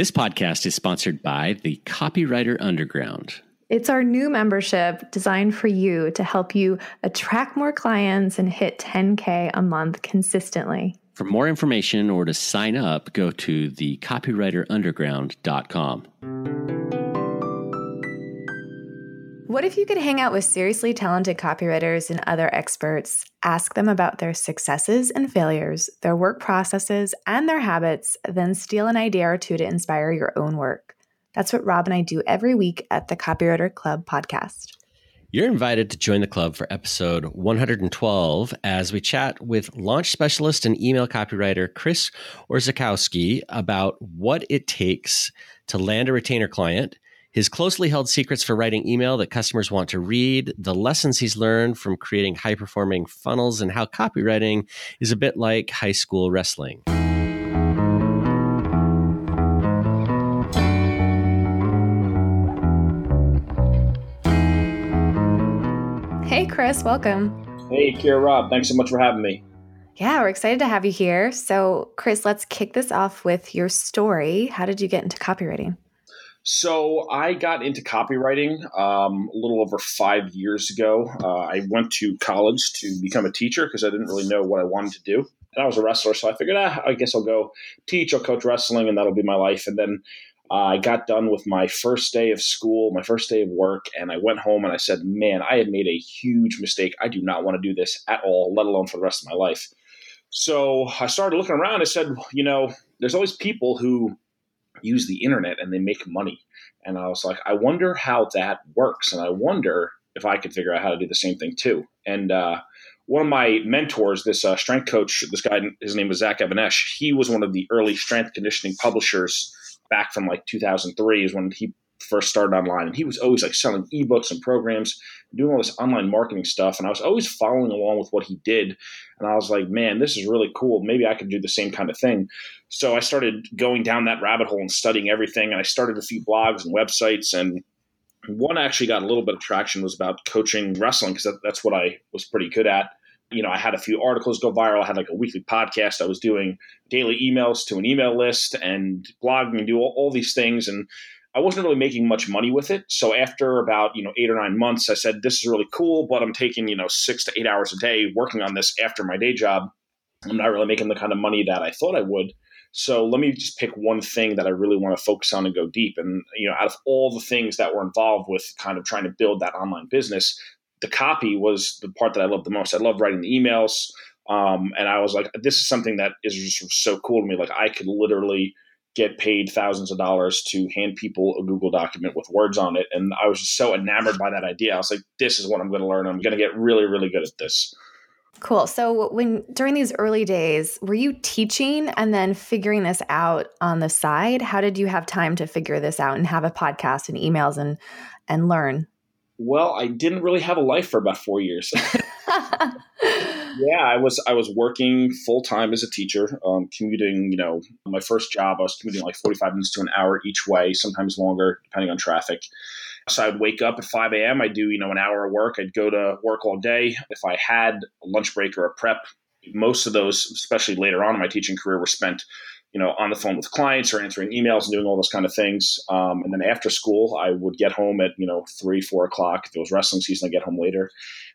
This podcast is sponsored by the Copywriter Underground. It's our new membership designed for you to help you attract more clients and hit 10K a month consistently. For more information or to sign up, go to thecopywriterunderground.com. What if you could hang out with seriously talented copywriters and other experts, ask them about their successes and failures, their work processes, and their habits, then steal an idea or two to inspire your own work? That's what Rob and I do every week at the Copywriter Club podcast. You're invited to join the club for episode 112 as we chat with launch specialist and email copywriter Chris Orzechowski about what it takes to land a retainer client his closely held secrets for writing email that customers want to read, the lessons he's learned from creating high performing funnels, and how copywriting is a bit like high school wrestling. Hey, Chris, welcome. Hey, Kira Rob, thanks so much for having me. Yeah, we're excited to have you here. So, Chris, let's kick this off with your story. How did you get into copywriting? So I got into copywriting um, a little over five years ago. Uh, I went to college to become a teacher because I didn't really know what I wanted to do. And I was a wrestler, so I figured, ah, I guess I'll go teach, I'll coach wrestling, and that'll be my life. And then uh, I got done with my first day of school, my first day of work, and I went home and I said, man, I had made a huge mistake. I do not want to do this at all, let alone for the rest of my life. So I started looking around. I said, you know, there's always people who use the internet and they make money. And I was like, I wonder how that works. And I wonder if I could figure out how to do the same thing too. And uh, one of my mentors, this uh, strength coach, this guy, his name was Zach Even-Esh. He was one of the early strength conditioning publishers back from like 2003 is when he first started online. And he was always like selling ebooks and programs, doing all this online marketing stuff. And I was always following along with what he did. And I was like, man, this is really cool. Maybe I could do the same kind of thing. So I started going down that rabbit hole and studying everything. And I started a few blogs and websites. And one actually got a little bit of traction was about coaching wrestling because that, that's what I was pretty good at you know, I had a few articles go viral. I had like a weekly podcast. I was doing daily emails to an email list and blogging and do all, all, these things. And I wasn't really making much money with it. So after about, you know, eight or nine months, I said, this is really cool, but I'm taking, you know, six to eight hours a day working on this after my day job. I'm not really making the kind of money that I thought I would. So let me just pick one thing that I really want to focus on and go deep. And, you know, out of all the things that were involved with kind of trying to build that online business, the copy was the part that I loved the most. I loved writing the emails. Um, and I was like, this is something that is just so cool to me. Like I could literally – get paid thousands of dollars to hand people a Google document with words on it. And I was just so enamored by that idea. I was like, this is what I'm going to learn. I'm going to get really, really good at this. Cool. So when during these early days, were you teaching and then figuring this out on the side? How did you have time to figure this out and have a podcast and emails and and learn? Well, I didn't really have a life for about 4 years. yeah, I was I was working full time as a teacher, um, commuting. You know, my first job I was commuting like forty five minutes to an hour each way, sometimes longer depending on traffic. So I'd wake up at 5 a.m. I'd do, you know, an hour of work. I'd go to work all day. If I had a lunch break or a prep, most of those, especially later on in my teaching career, were spent you know, on the phone with clients or answering emails and doing all those kind of things. Um, and then after school, I would get home at, you know, three, four o'clock. If it was wrestling season, I'd get home later.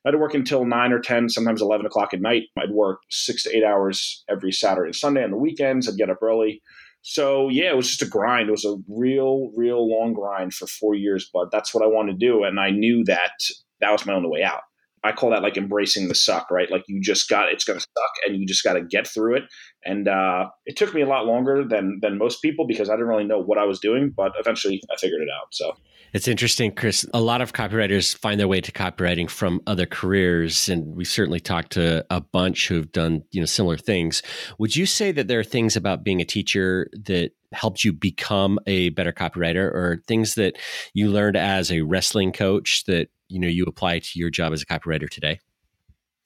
I'd work until nine or 10, sometimes 11 o'clock at night. I'd work six to eight hours every Saturday and Sunday. On the weekends, I'd get up early. So yeah, it was just a grind. It was a real, real long grind for four years, but that's what I wanted to do. And I knew that that was my only way out. I call that like embracing the suck, right? Like you just got it's going to suck, and you just got to get through it. And uh, it took me a lot longer than than most people because I didn't really know what I was doing, but eventually I figured it out. So it's interesting, Chris. A lot of copywriters find their way to copywriting from other careers, and we certainly talked to a bunch who've done you know similar things. Would you say that there are things about being a teacher that helped you become a better copywriter, or things that you learned as a wrestling coach that you know you apply to your job as a copywriter today?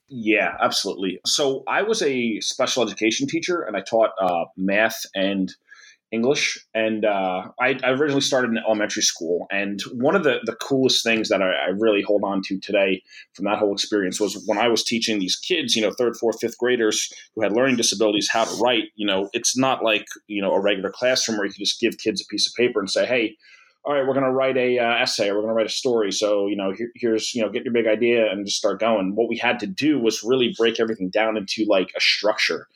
Yeah, absolutely. So I was a special education teacher, and I taught uh, math and English, and uh, I, I, originally started in elementary school. And one of the, the coolest things that I, I, really hold on to today from that whole experience was when I was teaching these kids, you know, third, fourth, fifth graders who had learning disabilities how to write. You know, it's not like you know a regular classroom where you can just give kids a piece of paper and say, "Hey, all right, we're going to write a uh, essay or we're going to write a story. So, you know, here, here's, you know, get your big idea and just start going. What we had to do was really break everything down into like a structure.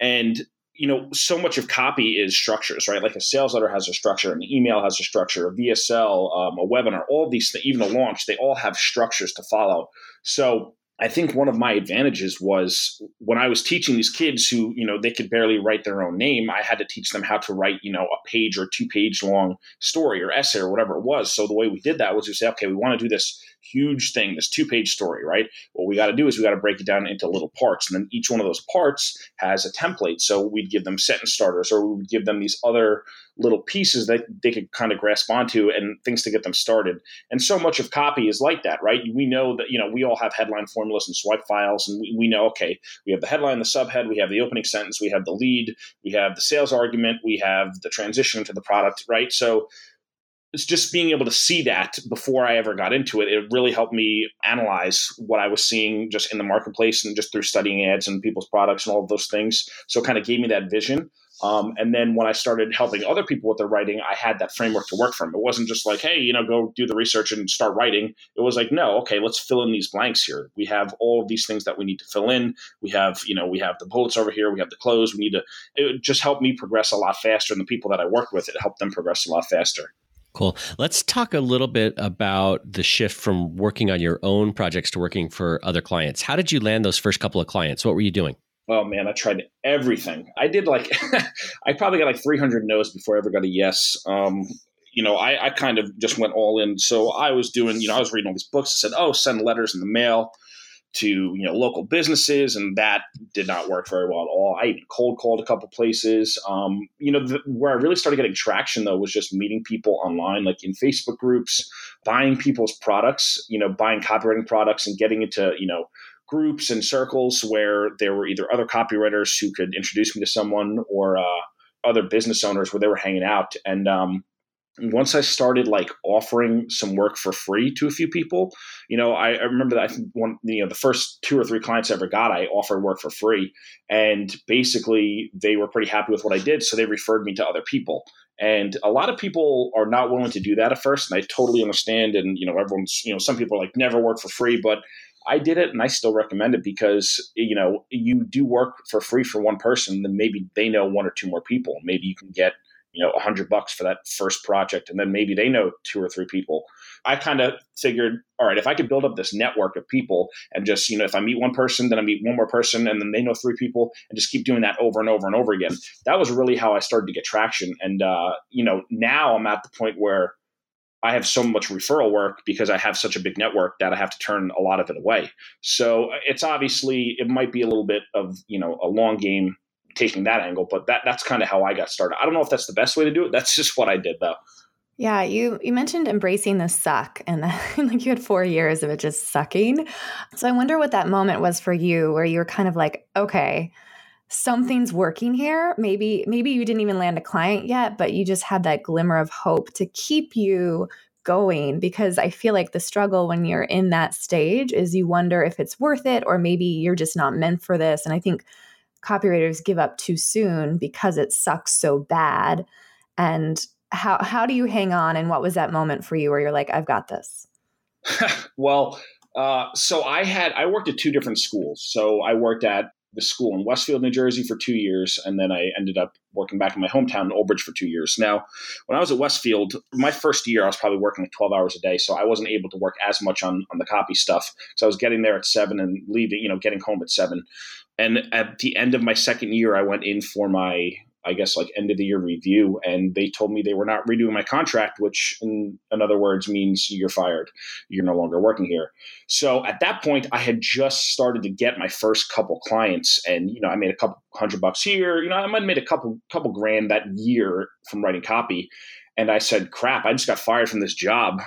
And you know, so much of copy is structures, right? Like a sales letter has a structure, an email has a structure, a VSL, um, a webinar, all these, things, even a launch, they all have structures to follow. So I think one of my advantages was when I was teaching these kids who, you know, they could barely write their own name, I had to teach them how to write, you know, a page or two page long story or essay or whatever it was. So the way we did that was we say, okay, we want to do this huge thing, this two page story, right? What we got to do is we got to break it down into little parts. And then each one of those parts has a template. So we'd give them sentence starters or we would give them these other little pieces that they could kind of grasp onto and things to get them started. And so much of copy is like that, right? We know that, you know, we all have headline formulas and swipe files, and we, we know, okay, we have the headline, the subhead, we have the opening sentence, we have the lead, we have the sales argument, we have the transition to the product, right? So it's just being able to see that before I ever got into it. It really helped me analyze what I was seeing just in the marketplace and just through studying ads and people's products and all of those things. So it kind of gave me that vision. Um, and then when I started helping other people with their writing, I had that framework to work from. It wasn't just like, hey, you know, go do the research and start writing. It was like, no, okay, let's fill in these blanks here. We have all of these things that we need to fill in. We have, you know, we have the bullets over here. We have the close. We need to. It just helped me progress a lot faster, and the people that I worked with, it helped them progress a lot faster. Cool. Let's talk a little bit about the shift from working on your own projects to working for other clients. How did you land those first couple of clients? What were you doing? Oh man, I tried everything. I did like, I probably got like 300 no's before I ever got a yes. Um, you know, I, I kind of just went all in. So I was doing, you know, I was reading all these books that said, oh, send letters in the mail to, you know, local businesses. And that did not work very well at all. I even cold called a couple places. Um, you know, the, where I really started getting traction though was just meeting people online, like in Facebook groups, buying people's products, you know, buying copywriting products and getting into, you know, groups and circles where there were either other copywriters who could introduce me to someone or uh, other business owners where they were hanging out. And um, once I started like offering some work for free to a few people, you know, I, I remember that I think one, you know, the first two or three clients I ever got, I offered work for free, and basically they were pretty happy with what I did, so they referred me to other people. And a lot of people are not willing to do that at first, and I totally understand. And you know, everyone's, you know, some people are like never work for free, but I did it and I still recommend it because you know you do work for free for one person, then maybe they know one or two more people. Maybe you can get you know a hundred bucks for that first project, and then maybe they know two or three people. I kind of figured, all right, if I could build up this network of people and just you know if I meet one person, then I meet one more person, and then they know three people, and just keep doing that over and over and over again. That was really how I started to get traction, and uh, you know now I'm at the point where I have so much referral work because I have such a big network that I have to turn a lot of it away. So uh, it's obviously it might be a little bit of you know a long game taking that angle, but that that's kind of how I got started. I don't know if that's the best way to do it. That's just what I did though. Yeah, you you mentioned embracing the suck and like you had 4 years of it just sucking. So I wonder what that moment was for you where you were kind of like, okay, something's working here. Maybe maybe you didn't even land a client yet but you just had that glimmer of hope to keep you going because i feel like the struggle when you're in that stage is you wonder if it's worth it or maybe you're just not meant for this. And i think copywriters give up too soon because it sucks so bad. And how how do you hang on and what was that moment for you where you're like i've got this well uh, so I had I worked at two different schools. So I worked at the school in Westfield, New Jersey for two years, and then I ended up working back in my hometown in Old Bridge for two years. Now, when I was at Westfield, my first year I was probably working like 12 hours a day, so I wasn't able to work as much on, on the copy stuff. So I was getting there at seven and leaving, you know, getting home at seven. And at the end of my second year, I went in for my I guess like end of the year review, and they told me they were not redoing my contract, which in, in other words means you're fired. You're no longer working here. So at that point, I had just started to get my first couple clients, and you know I made a couple hundred bucks here. You know I might have made a couple couple grand that year from writing copy. And I said, crap, I just got fired from this job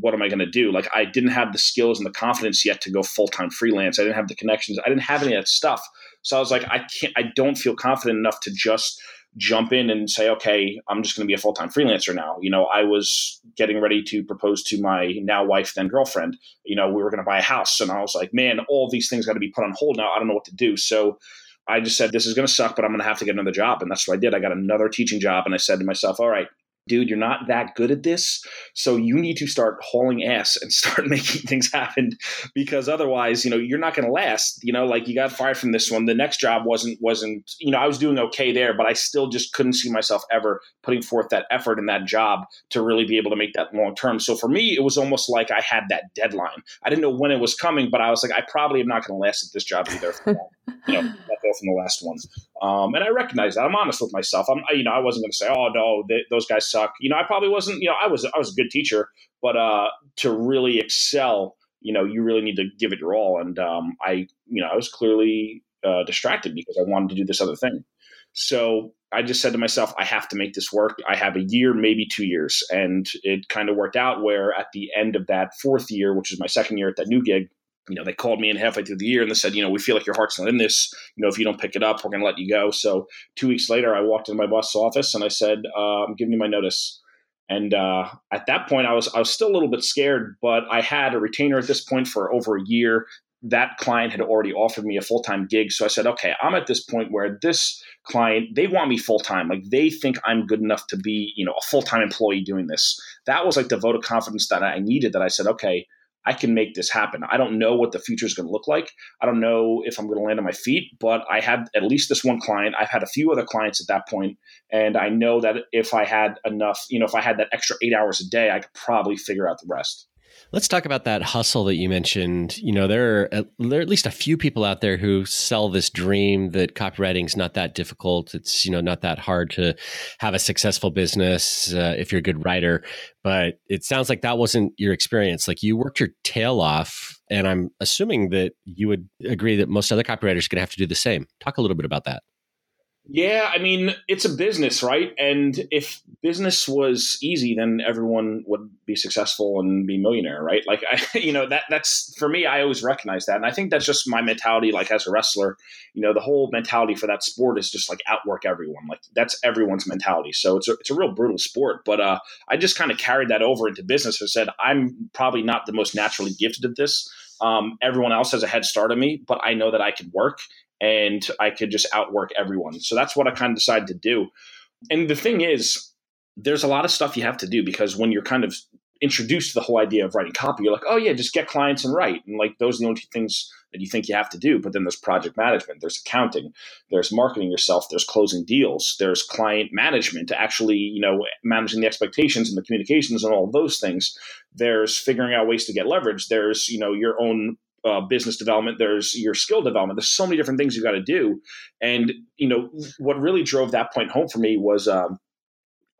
what am I going to do? Like, I didn't have the skills and the confidence yet to go full time freelance. I didn't have the connections. I didn't have any of that stuff. So I was like, I can't, I don't feel confident enough to just jump in and say, okay, I'm just going to be a full time freelancer now. You know, I was getting ready to propose to my now wife, then girlfriend. You know, we were going to buy a house. And I was like, man, all these things got to be put on hold now. I don't know what to do. So I just said, this is going to suck, but I'm going to have to get another job. And that's what I did. I got another teaching job. And I said to myself, all right, dude, you're not that good at this. So you need to start hauling ass and start making things happen because otherwise, you know, you're not going to last. You know, like you got fired from this one. The next job wasn't, wasn't, you know, I was doing okay there, but I still just couldn't see myself ever putting forth that effort in that job to really be able to make that long term. So for me, it was almost like I had that deadline. I didn't know when it was coming, but I was like, I probably am not going to last at this job either. you know, go from the last one. Um, and I recognize that. I'm honest with myself. I'm, you know, I wasn't going to say, oh no, those guys suck. You know, I probably wasn't. You know, I was, I was a good teacher, but uh, to really excel, you know, you really need to give it your all. And um, I, you know, I was clearly uh, distracted because I wanted to do this other thing. So I just said to myself, I have to make this work. I have a year, maybe two years. And it kind of worked out where at the end of that fourth year, which is my second year at that new gig, you know, they called me in halfway through the year and they said, you know, we feel like your heart's not in this. You know, if you don't pick it up, we're going to let you go. So two weeks later, I walked into my boss's office and I said, uh, I'm giving you my notice. And uh, at that point, I was I was still a little bit scared, but I had a retainer at this point for over a year. That client had already offered me a full time gig, so I said, okay, I'm at this point where this client they want me full time, like they think I'm good enough to be, you know, a full time employee doing this. That was like the vote of confidence that I needed. That I said, okay, I can make this happen. I don't know what the future is going to look like. I don't know if I'm going to land on my feet, but I had at least this one client. I've had a few other clients at that point, and I know that if I had enough, you know, if I had that extra eight hours a day, I could probably figure out the rest. Let's talk about that hustle that you mentioned. You know, there are, there are at least a few people out there who sell this dream that copywriting is not that difficult. It's, you know, not that hard to have a successful business uh, if you're a good writer. But it sounds like that wasn't your experience. Like you worked your tail off. And I'm assuming that you would agree that most other copywriters are going to have to do the same. Talk a little bit about that. Yeah, I mean, it's a business, right? And if business was easy, then everyone would be successful and be millionaire, right? Like, I, you know, that that's for me. I always recognize that, and I think that's just my mentality. Like as a wrestler, you know, the whole mentality for that sport is just like outwork everyone. Like that's everyone's mentality. So it's a it's a real brutal sport. But uh, I just kind of carried that over into business and said, I'm probably not the most naturally gifted at this. Um, everyone else has a head start on me, but I know that I can work and I could just outwork everyone. So that's what I kind of decided to do. And the thing is, there's a lot of stuff you have to do because when you're kind of introduced to the whole idea of writing copy, you're like, oh yeah, just get clients and write. And like those are the only things that you think you have to do. But then there's project management, there's accounting, there's marketing yourself, there's closing deals, there's client management, actually, you know, managing the expectations and the communications and all those things. There's figuring out ways to get leverage. There's, you know, your own uh, business development there's your skill development there's so many different things you got to do and you know what really drove that point home for me was um,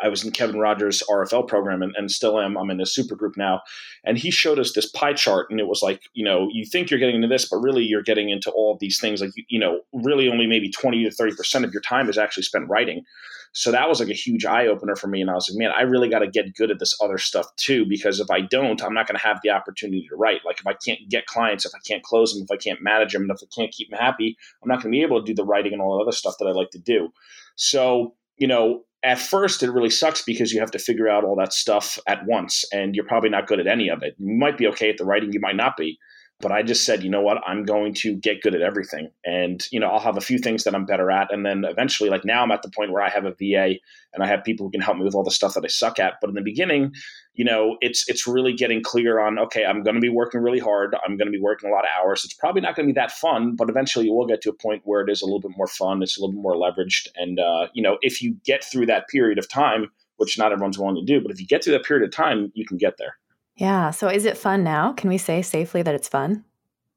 I was in Kevin Rogers' RFL program and, and, still am. I'm in a super group now. And he showed us this pie chart, and it was like, you know, you think you're getting into this, but really you're getting into all of these things. Like, you, you know, really only maybe 20 to 30% of your time is actually spent writing. So that was like a huge eye opener for me. And I was like, man, I really got to get good at this other stuff too, because if I don't, I'm not going to have the opportunity to write. Like if I can't get clients, if I can't close them, if I can't manage them, and if I can't keep them happy, I'm not going to be able to do the writing and all the other stuff that I like to do. So, you know, at first it really sucks because you have to figure out all that stuff at once and you're probably not good at any of it. You might be okay at the writing, you might not be. But I just said, you know what, I'm going to get good at everything. And, you know, I'll have a few things that I'm better at. And then eventually, like now I'm at the point where I have a VA and I have people who can help me with all the stuff that I suck at. But in the beginning, you know, it's it's really getting clear on, okay, I'm gonna be working really hard. I'm gonna be working a lot of hours. It's probably not gonna be that fun, but eventually you will get to a point where it is a little bit more fun, it's a little bit more leveraged. And uh, you know, if you get through that period of time, which not everyone's willing to do, but if you get through that period of time, you can get there. Yeah. So is it fun now? Can we say safely that it's fun?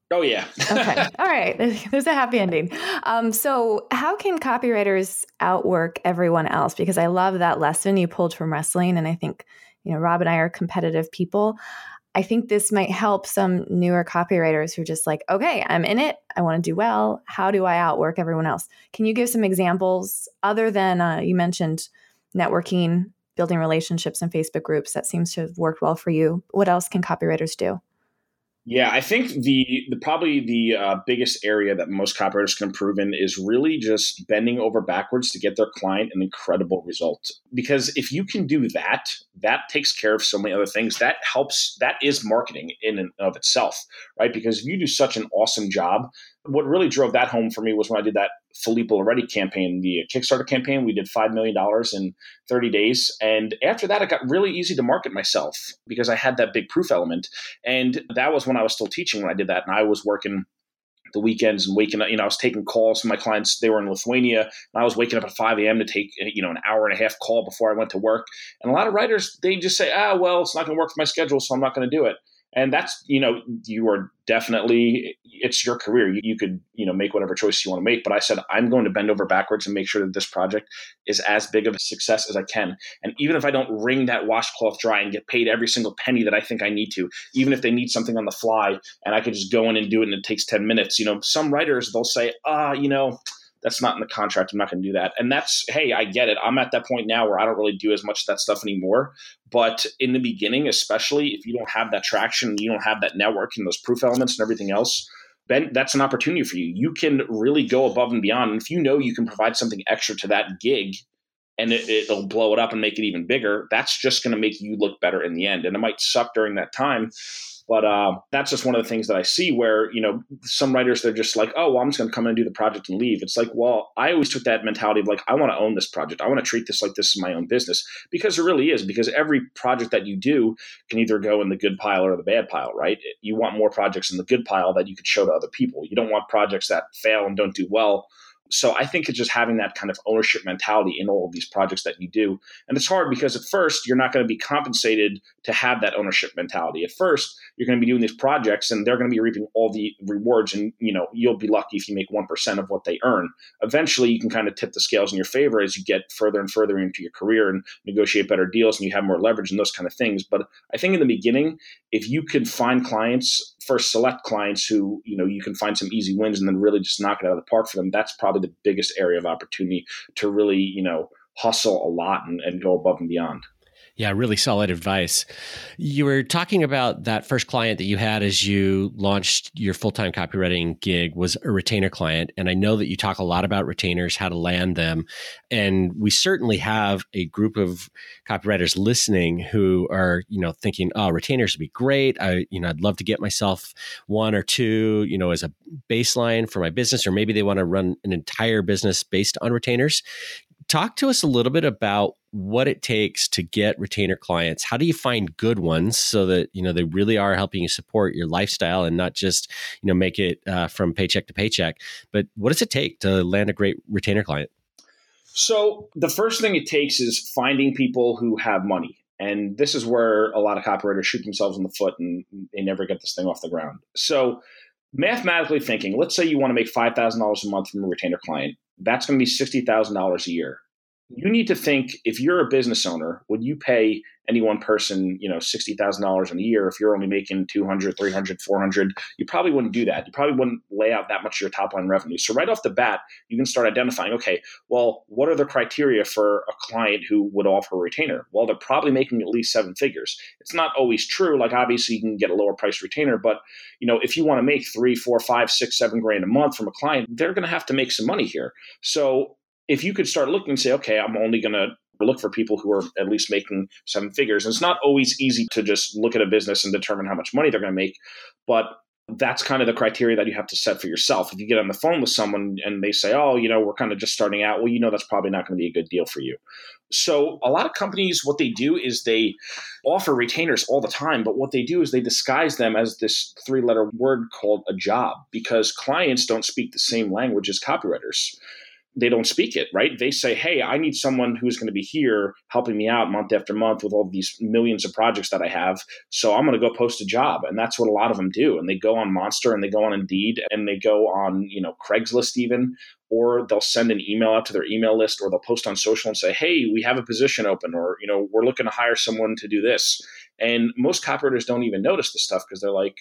Oh yeah. okay. All right. There's a happy ending. Um, so how can copywriters outwork everyone else? Because I love that lesson you pulled from wrestling, and I think you know Rob and I are competitive people. I think this might help some newer copywriters who are just like, okay, I'm in it. I want to do well. How do I outwork everyone else? Can you give some examples other than uh, you mentioned networking, building relationships in Facebook groups? That seems to have worked well for you. What else can copywriters do? Yeah, I think the, the probably the uh, biggest area that most copywriters can improve in is really just bending over backwards to get their client an incredible result. Because if you can do that, that takes care of so many other things. That helps. That is marketing in and of itself, right? Because if you do such an awesome job, what really drove that home for me was when I did that Filippo Loreti campaign, the Kickstarter campaign. We did $5 million in 30 days. And after that, it got really easy to market myself because I had that big proof element. And that was when I was still teaching when I did that. And I was working the weekends and waking up, you know, I was taking calls from my clients. They were in Lithuania and I was waking up at 5 a.m. to take, you know, an hour and a half call before I went to work. And a lot of writers, they just say, ah, well, it's not going to work for my schedule, so I'm not going to do it and that's you know you are definitely it's your career. You, you, could you know make whatever choice you want to make. But i said i'm going to bend over backwards and make sure that this project is as big of a success as i can. And even if i don't wring that washcloth dry and get paid every single penny that i think i need to even if they need something on the fly and i could just go in and do it and it takes 10 minutes you know some writers they'll say ah you know that's not in the contract. I'm not going to do that. And that's, hey, I get it. I'm at that point now where I don't really do as much of that stuff anymore. But in the beginning, especially if you don't have that traction, you don't have that network and those proof elements and everything else, then that's an opportunity for you. You can really go above and beyond. And if you know you can provide something extra to that gig and it, will blow it up and make it even bigger, that's just going to make you look better in the end. And it might suck during that time, but uh, that's just one of the things that I see where, you know, some writers, they're just like, oh, well, I'm just going to come in and do the project and leave. It's like, well, I always took that mentality of like, I want to own this project. I want to treat this like this is my own business because it really is. Because every project that you do can either go in the good pile or the bad pile, right? You want more projects in the good pile that you could show to other people. You don't want projects that fail and don't do well so I think it's just having that kind of ownership mentality in all of these projects that you do. And it's hard because at first you're not going to be compensated to have that ownership mentality. At first, you're going to be doing these projects and they're going to be reaping all the rewards and you know, you'll be lucky if you make 1% of what they earn. Eventually, you can kind of tip the scales in your favor as you get further and further into your career and negotiate better deals and you have more leverage and those kind of things. But I think in the beginning, if you can find clients first select clients who you know you can find some easy wins and then really just knock it out of the park for them that's probably the biggest area of opportunity to really you know hustle a lot and, and go above and beyond yeah, really solid advice. You were talking about that first client that you had as you launched your full time copywriting gig was a retainer client. And I know that you talk a lot about retainers, how to land them. And we certainly have a group of copywriters listening who are, you know, thinking, oh, retainers would be great. I, you know, I'd love to get myself one or two, you know, as a baseline for my business, or maybe they want to run an entire business based on retainers talk to us a little bit about what it takes to get retainer clients. How do you find good ones so that you know they really are helping you support your lifestyle and not just you know make it uh, from paycheck to paycheck? But what does it take to land a great retainer client? So the first thing it takes is finding people who have money. And this is where a lot of copywriters shoot themselves in the foot and they never get this thing off the ground. So mathematically thinking let's say you want to make $5000 a month from a retainer client. That's going to be $60,000 a year. You need to think if you're a business owner, would you pay any one person, you know, $60,000 in a year if you're only making 200, 300, 400? You probably wouldn't do that. You probably wouldn't lay out that much of your top line revenue. So right off the bat, you can start identifying, okay, well, what are the criteria for a client who would offer a retainer? Well, they're probably making at least seven figures. It's not always true. Like obviously you can get a lower price retainer, but you know, if you want to make three, four, five, six, seven grand a month from a client, they're going to have to make some money here. So if you could start looking and say, okay, I'm only going to look for people who are at least making seven figures. And it's not always easy to just look at a business and determine how much money they're going to make, but that's kind of the criteria that you have to set for yourself. If you get on the phone with someone and they say, "Oh, you know, we're kind of just starting out," well, you know that's probably not going to be a good deal for you. So, a lot of companies what they do is they offer retainers all the time, but what they do is they disguise them as this three-letter word called a job because clients don't speak the same language as copywriters they don't speak it, right? They say, hey, I need someone who's going to be here helping me out month after month with all these millions of projects that I have. So I'm going to go post a job. And that's what a lot of them do. And they go on Monster and they go on Indeed and they go on, you know, Craigslist even, or they'll send an email out to their email list or they'll post on social and say, hey, we have a position open or, you know, we're looking to hire someone to do this. And most copywriters don't even notice this stuff because they're like,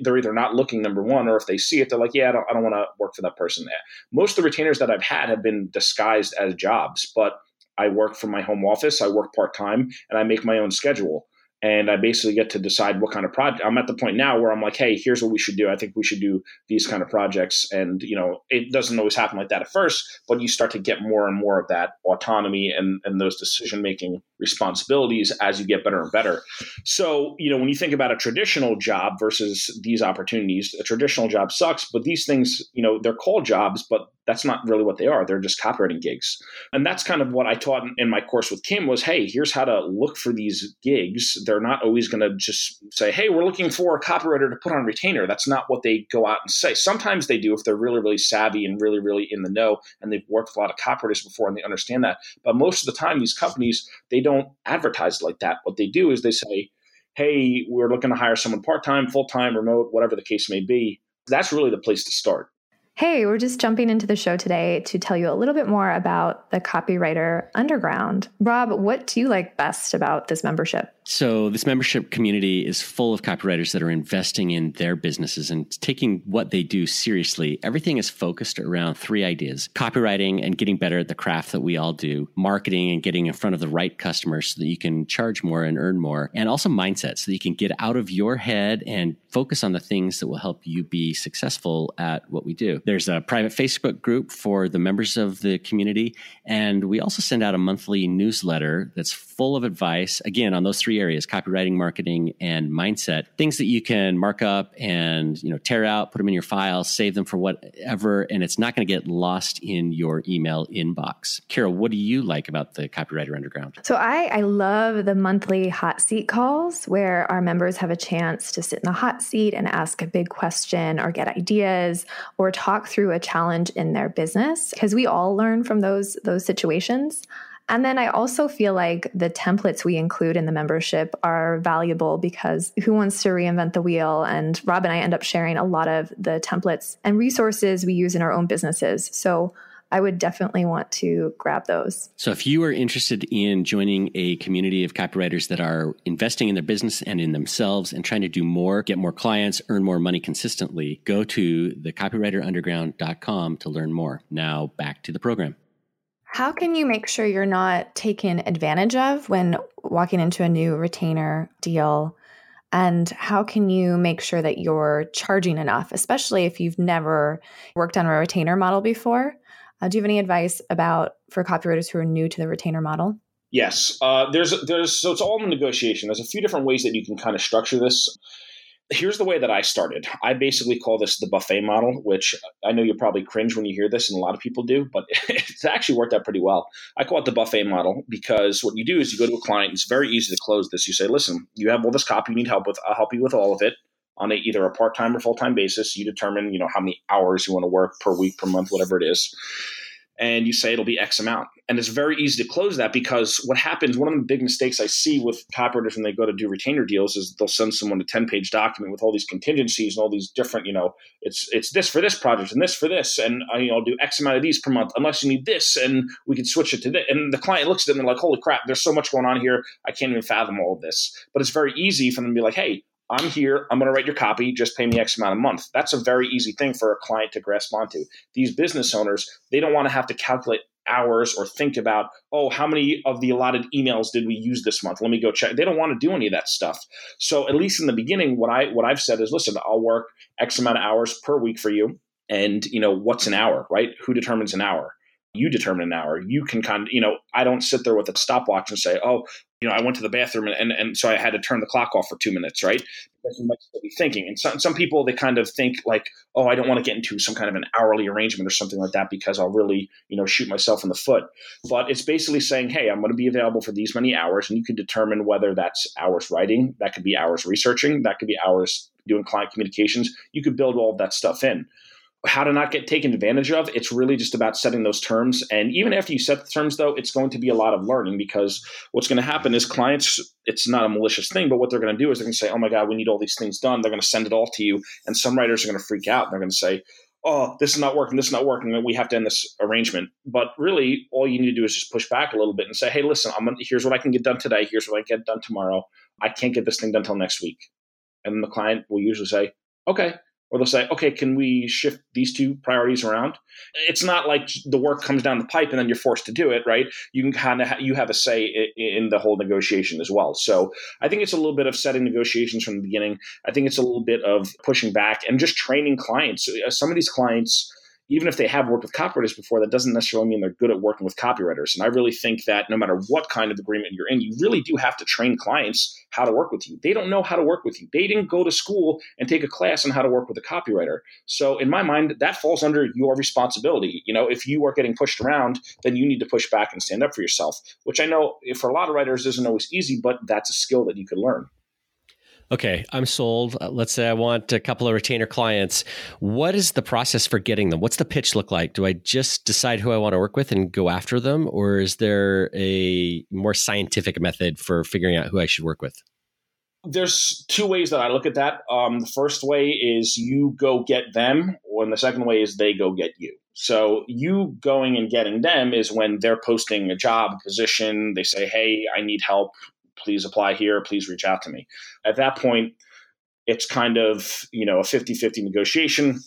they're either not looking number one or if they see it they're like yeah i don't, I don't want to work for that person eh, most of the retainers that i've had have been disguised as jobs but i work from my home office i work part-time and i make my own schedule and I basically get to decide what kind of project. I'm at the point now where I'm like, hey, here's what we should do. I think we should do these kind of projects, and you know, it doesn't always happen like that at first, but you start to get more and more of that autonomy and and those decision making responsibilities as you get better and better. So, you know, when you think about a traditional job versus these opportunities, a traditional job sucks, but these things, you know, they're called jobs, but that's not really what they are. They're just copywriting gigs. And that's kind of what I taught in my course with Kim was, hey, here's how to look for these gigs. They're not always going to just say, hey, we're looking for a copywriter to put on retainer. That's not what they go out and say. Sometimes they do if they're really, really savvy and really, really in the know and they've worked with a lot of copywriters before and they understand that. But most of the time, these companies, they don't advertise like that. What they do is they say, hey, we're looking to hire someone part time, full time, remote, whatever the case may be. That's really the place to start. Hey, we're just jumping into the show today to tell you a little bit more about the Copywriter Underground. Rob, what do you like best about this membership? So, this membership community is full of copywriters that are investing in their businesses and taking what they do seriously. Everything is focused around three ideas copywriting and getting better at the craft that we all do, marketing and getting in front of the right customers so that you can charge more and earn more, and also mindset so that you can get out of your head and focus on the things that will help you be successful at what we do. There's a private Facebook group for the members of the community, and we also send out a monthly newsletter that's full of advice, again, on those three areas copywriting marketing and mindset. Things that you can mark up and you know tear out put them in your file save them for whatever and it's not going to get lost in your email inbox. Kira what do you like about the copywriter underground? So i i love the monthly hot seat calls where our members have a chance to sit in the hot seat and ask a big question or get ideas or talk through a challenge in their business because we all learn from those those situations and then I also feel like the templates we include in the membership are valuable because who wants to reinvent the wheel? And Rob and I end up sharing a lot of the templates and resources we use in our own businesses. So I would definitely want to grab those. So, if you are interested in joining a community of copywriters that are investing in their business and in themselves and trying to do more, get more clients, earn more money consistently, go to thecopywriterunderground.com to learn more. Now, back to the program. How can you make sure you're not taken advantage of when walking into a new retainer deal? And how can you make sure that you're charging enough, especially if you've never worked on a retainer model before? Uh, do you have any advice about for copywriters who are new to the retainer model? Yes, uh, there's there's so it's all in negotiation. There's a few different ways that you can kind of structure this here's the way that I started. I basically call this the buffet model, which I know you'll probably cringe when you hear this, and a lot of people do, but it's actually worked out pretty well. I call it the buffet model because what you do is you go to a client. It's very easy to close this. You say, "Listen, you have all this copy you need help with. I'll help you with all of it." On a, either a part time or full time basis, you determine you know how many hours you want to work per week, per month, whatever it is and you say it'll be X amount. And it's very easy to close that because what happens, one of the big mistakes I see with copywriters when they go to do retainer deals is they'll send someone a 10 page document with all these contingencies and all these different, you know, it's it's this for this project and this for this. And I, you know, I'll do X amount of these per month unless you need this and we can switch it to this. And the client looks at them and they're like, holy crap, there's so much going on here. I can't even fathom all of this. But it's very easy for them to be like, hey, I'm here. I'm going to write your copy. Just pay me X amount a month. That's a very easy thing for a client to grasp onto. These business owners, they don't want to have to calculate hours or think about, oh, how many of the allotted emails did we use this month? Let me go check. They don't want to do any of that stuff. So at least in the beginning, what I what I've said is, listen, I'll work X amount of hours per week for you. And you know, what's an hour, right? Who determines an hour? you determine an hour. You can kind of, you know, I don't sit there with a stopwatch and say, oh, you know, I went to the bathroom and, and, and so I had to turn the clock off for two minutes, right? Because you might still be thinking. And some, some people, they kind of think like, oh, I don't want to get into some kind of an hourly arrangement or something like that because I'll really, you know, shoot myself in the foot. But it's basically saying, hey, I'm going to be available for these many hours. And you can determine whether that's hours writing, that could be hours researching, that could be hours doing client communications. You could build all of that stuff in how to not get taken advantage of. It's really just about setting those terms. And even after you set the terms, though, it's going to be a lot of learning because what's going to happen is clients, it's not a malicious thing, but what they're going to do is they're going to say, oh my God, we need all these things done. They're going to send it all to you. And some writers are going to freak out. They're going to say, oh, this is not working, this is not working, And we have to end this arrangement. But really, all you need to do is just push back a little bit and say, hey, listen, I'm gonna, here's what I can get done today, here's what I can get done tomorrow. I can't get this thing done until next week. And the client will usually say, okay, or they'll say, okay, can we shift these two priorities around? It's not like the work comes down the pipe and then you're forced to do it, right? You can kind of ha- you have a say in the whole negotiation as well. So I think it's a little bit of setting negotiations from the beginning. I think it's a little bit of pushing back and just training clients. Uh, some of these clients even if they have worked with copywriters before, that doesn't necessarily mean they're good at working with copywriters. And I really think that no matter what kind of agreement you're in, you really do have to train clients how to work with you. They don't know how to work with you. They didn't go to school and take a class on how to work with a copywriter. So in my mind, that falls under your responsibility. You know, if you are getting pushed around, then you need to push back and stand up for yourself, which I know for a lot of writers isn't always easy, but that's a skill that you could learn okay, I'm sold. Uh, let's say I want a couple of retainer clients. What is the process for getting them? What's the pitch look like? Do I just decide who I want to work with and go after them? Or is there a more scientific method for figuring out who I should work with? There's two ways that I look at that. Um, the first way is you go get them, and the second way is they go get you. So you going and getting them is when they're posting a job position. They say, "Hey, I need help please apply here, please reach out to me. At that point, it's kind of, you know, a 50-50 negotiation.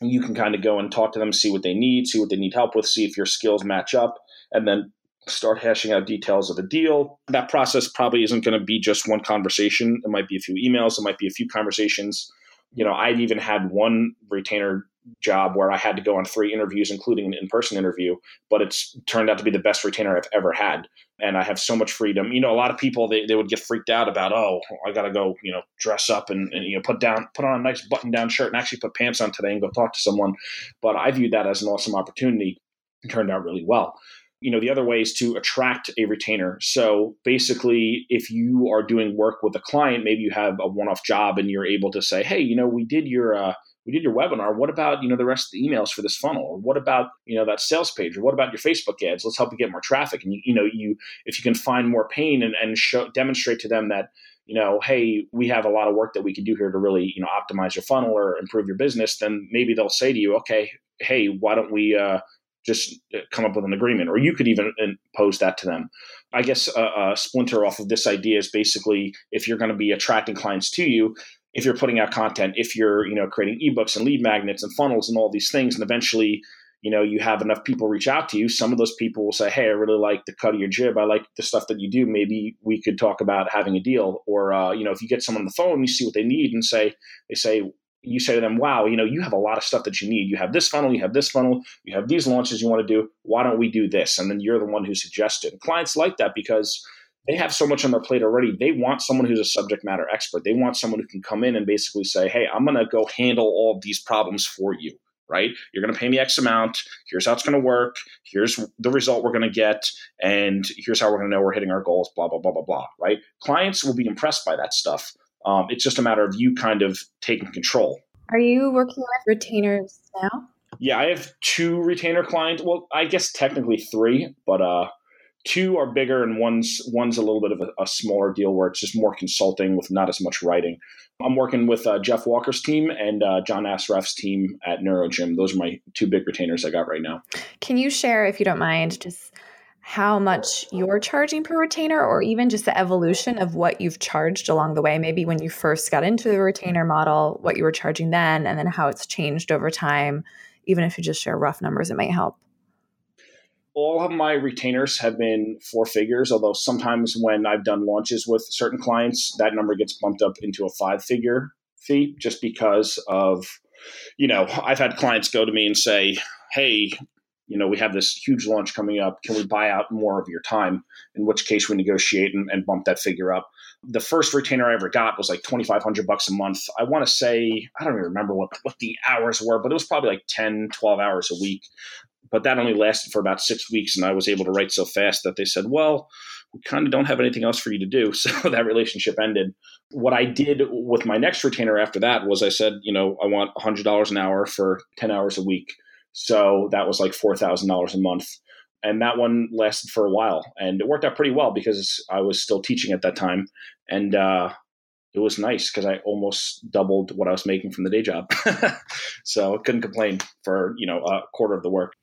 You can kind of go and talk to them, see what they need, see what they need help with, see if your skills match up, and then start hashing out details of a deal. That process probably isn't going to be just one conversation. It might be a few emails, it might be a few conversations. You know, I've even had one retainer job where I had to go on three interviews, including an in person interview, but it's turned out to be the best retainer I've ever had. And I have so much freedom. You know, a lot of people, they, they would get freaked out about, oh, I got to go, you know, dress up and, and, you know, put down, put on a nice button down shirt and actually put pants on today and go talk to someone. But I viewed that as an awesome opportunity. It turned out really well you know the other way is to attract a retainer so basically if you are doing work with a client maybe you have a one-off job and you're able to say hey you know we did your uh, we did your webinar. What about, you know, the rest of the emails for this funnel? Or what about, you know, that sales page? Or what about your Facebook ads? Let's help you get more traffic. And you, you know, you if you can find more pain and, and show demonstrate to them that, you know, hey, we have a lot of work that we can do here to really, you know, optimize your funnel or improve your business, then maybe they'll say to you, okay, hey, why don't we uh, just uh, come up with an agreement? Or you could even pose that to them. I guess a, a splinter off of this idea is basically if you're going to be attracting clients to you, if you're putting out content, if you're, you know, creating ebooks and lead magnets and funnels and all these things, and eventually, you know, you have enough people reach out to you, some of those people will say, Hey, I really like the cut of your jib. I like the stuff that you do. Maybe we could talk about having a deal. Or, uh, you know, if you get someone on the phone, you see what they need and say, they say, you say to them, wow, you know, you have a lot of stuff that you need. You have this funnel, you have this funnel, you have these launches you want to do. Why don't we do this? And then you're the one who suggested. Clients like that because they have so much on their plate already. They want someone who's a subject matter expert. They want someone who can come in and basically say, hey, I'm going to go handle all of these problems for you, right? You're going to pay me X amount. Here's how it's going to work. Here's the result we're going to get. And here's how we're going to know we're hitting our goals, blah, blah, blah, blah, blah, right? Clients will be impressed by that stuff. Um, it's just a matter of you kind of taking control. Are you working with retainers now? Yeah, I have two retainer clients. Well, I guess technically three, but uh, two are bigger and one's one's a little bit of a, a, smaller deal where it's just more consulting with not as much writing. I'm working with uh, Jeff Walker's team and uh, John Assaraf's team at NeuroGym. Those are my two big retainers I got right now. Can you share, if you don't mind, just how much you're charging per retainer, or even just the evolution of what you've charged along the way? Maybe when you first got into the retainer model, what you were charging then, and then how it's changed over time. Even if you just share rough numbers, it might help all of my retainers have been four figures, although sometimes when I've done launches with certain clients, that number gets bumped up into a five figure fee just because of, you know, I've had clients go to me and say, hey, you know, we have this huge launch coming up. Can we buy out more of your time? In which case we negotiate and, and bump that figure up. The first retainer I ever got was like 2,500 bucks a month. I want to say, I don't even remember what, what the hours were, but it was probably like 10, 12 hours a week but that only lasted for about six weeks, and I was able to write so fast that they said, "Well, we kind of don't have anything else for you to do." So that relationship ended. What I did with my next retainer after that was I said, you know, I want hundred dollars an hour for ten hours a week. So that was like four thousand dollars a month. And that one lasted for a while, and it worked out pretty well because I was still teaching at that time, and uh, it was nice because I almost doubled what I was making from the day job. so I couldn't complain for you know a quarter of the work.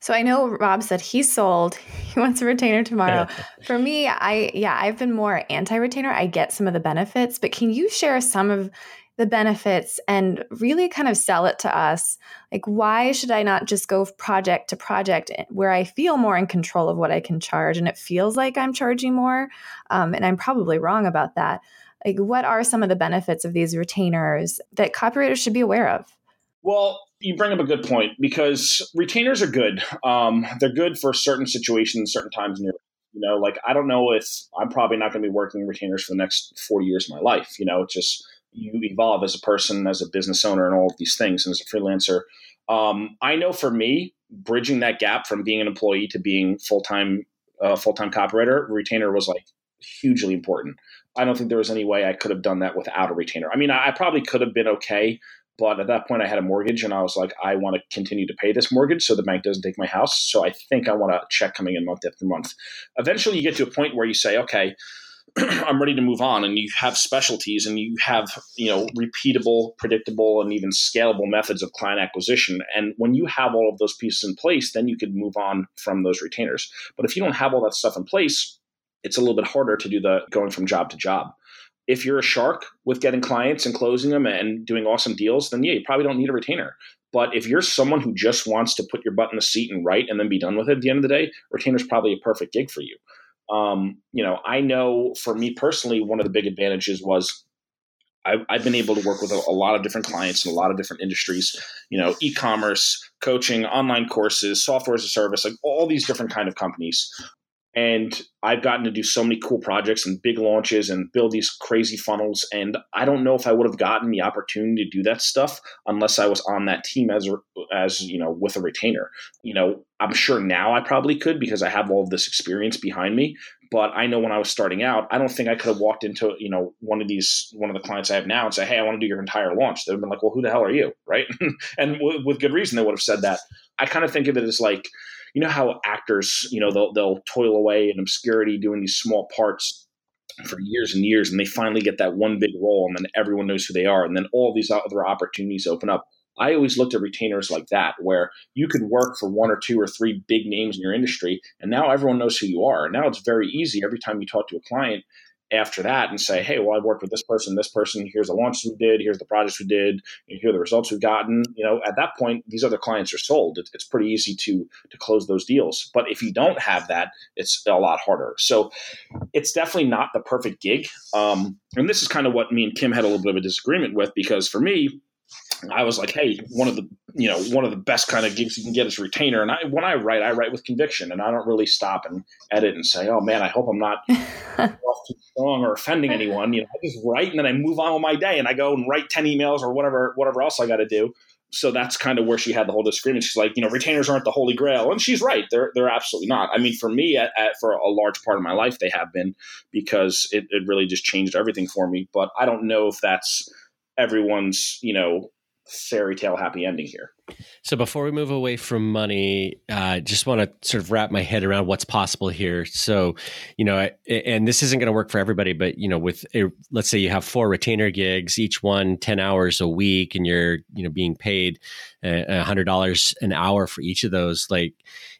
So I know Rob said he's sold. He wants a retainer tomorrow. For me, I yeah, I've been more anti-retainer. I get some of the benefits, but can you share some of the benefits and really kind of sell it to us. Like, why should I not just go project to project where I feel more in control of what I can charge and it feels like I'm charging more? Um, and I'm probably wrong about that. Like, what are some of the benefits of these retainers that copywriters should be aware of? Well, you bring up a good point because retainers are good. Um, they're good for certain situations, certain times in your life. you know, like I don't know if I'm probably not going to be working retainers for the next 40 years of my life. You know, it's just you evolve as a person, as a business owner, and all of these things, and as a freelancer. Um, I know for me, bridging that gap from being an employee to being full time uh, full time copywriter, retainer was like hugely important. I don't think there was any way I could have done that without a retainer. I mean, I, I probably could have been okay, but at that point I had a mortgage and I was like, I want to continue to pay this mortgage so the bank doesn't take my house. So I think I want a check coming in month after month. Eventually, you get to a point where you say, okay I'm ready to move on. And you have specialties and you have, you know, repeatable, predictable, and even scalable methods of client acquisition. And when you have all of those pieces in place, then you could move on from those retainers. But if you don't have all that stuff in place, it's a little bit harder to do the going from job to job. If you're a shark with getting clients and closing them and doing awesome deals, then yeah, you probably don't need a retainer. But if you're someone who just wants to put your butt in the seat and write and then be done with it at the end of the day, retainer's probably a perfect gig for you. Um, you know, I know for me personally, one of the big advantages was I've, I've been able to work with a, a, lot of different clients in a lot of different industries. You know, e-commerce, coaching, online courses, software as a service, like all these different kind of companies and I've gotten to do so many cool projects and big launches and build these crazy funnels. And I don't know if I would have gotten the opportunity to do that stuff unless I was on that team as as you know with a retainer. You know, I'm sure now I probably could because I have all of this experience behind me. But I know when I was starting out, I don't think I could have walked into you know one of these one of the clients I have now and say, "Hey, I want to do your entire launch." They'd have been like, "Well, who the hell are you?" Right? and w- with good reason, they would have said that. I kind of think of it as like you know how actors, you know, they'll they'll toil away in obscurity doing these small parts for years and years, and they finally get that one big role, and then everyone knows who they are, and then all these other opportunities open up. I always looked at retainers like that, where you could work for one or two or three big names in your industry, and now everyone knows who you are. And now it's very easy every time you talk to a client after that and say, hey, well, I've worked with this person, this person. Here's the launches we did. Here's the projects we did. Here are the results we've gotten. You know, at that point, these other clients are sold. It's, it's pretty easy to to close those deals. But if you don't have that, it's a lot harder. So it's definitely not the perfect gig. Um, and this is kind of what me and Kim had a little bit of a disagreement with because for me, I was like, hey, one of the you know one of the best kind of gigs you can get is retainer. And I when I write, I write with conviction, and I don't really stop and edit and say, oh man, I hope I'm not off too strong or offending anyone. You know, I just write and then I move on with my day, and I go and write ten emails or whatever whatever else I got to do. So that's kind of where she had the whole disagreement. She's like, you know, retainers aren't the holy grail, and she's right. They're they're absolutely not. I mean, for me, at, at, for a large part of my life, they have been because it, it really just changed everything for me. But I don't know if that's everyone's you know fairy tale happy ending here. So before we move away from money, uh, just want to sort of wrap my head around what's possible here. So, you know, and this isn't going to work for everybody, but you know, with a, let's say you have four retainer gigs, each one 10 hours a week, and you're you know being paid uh, a hundred dollars an hour for each of those. Like,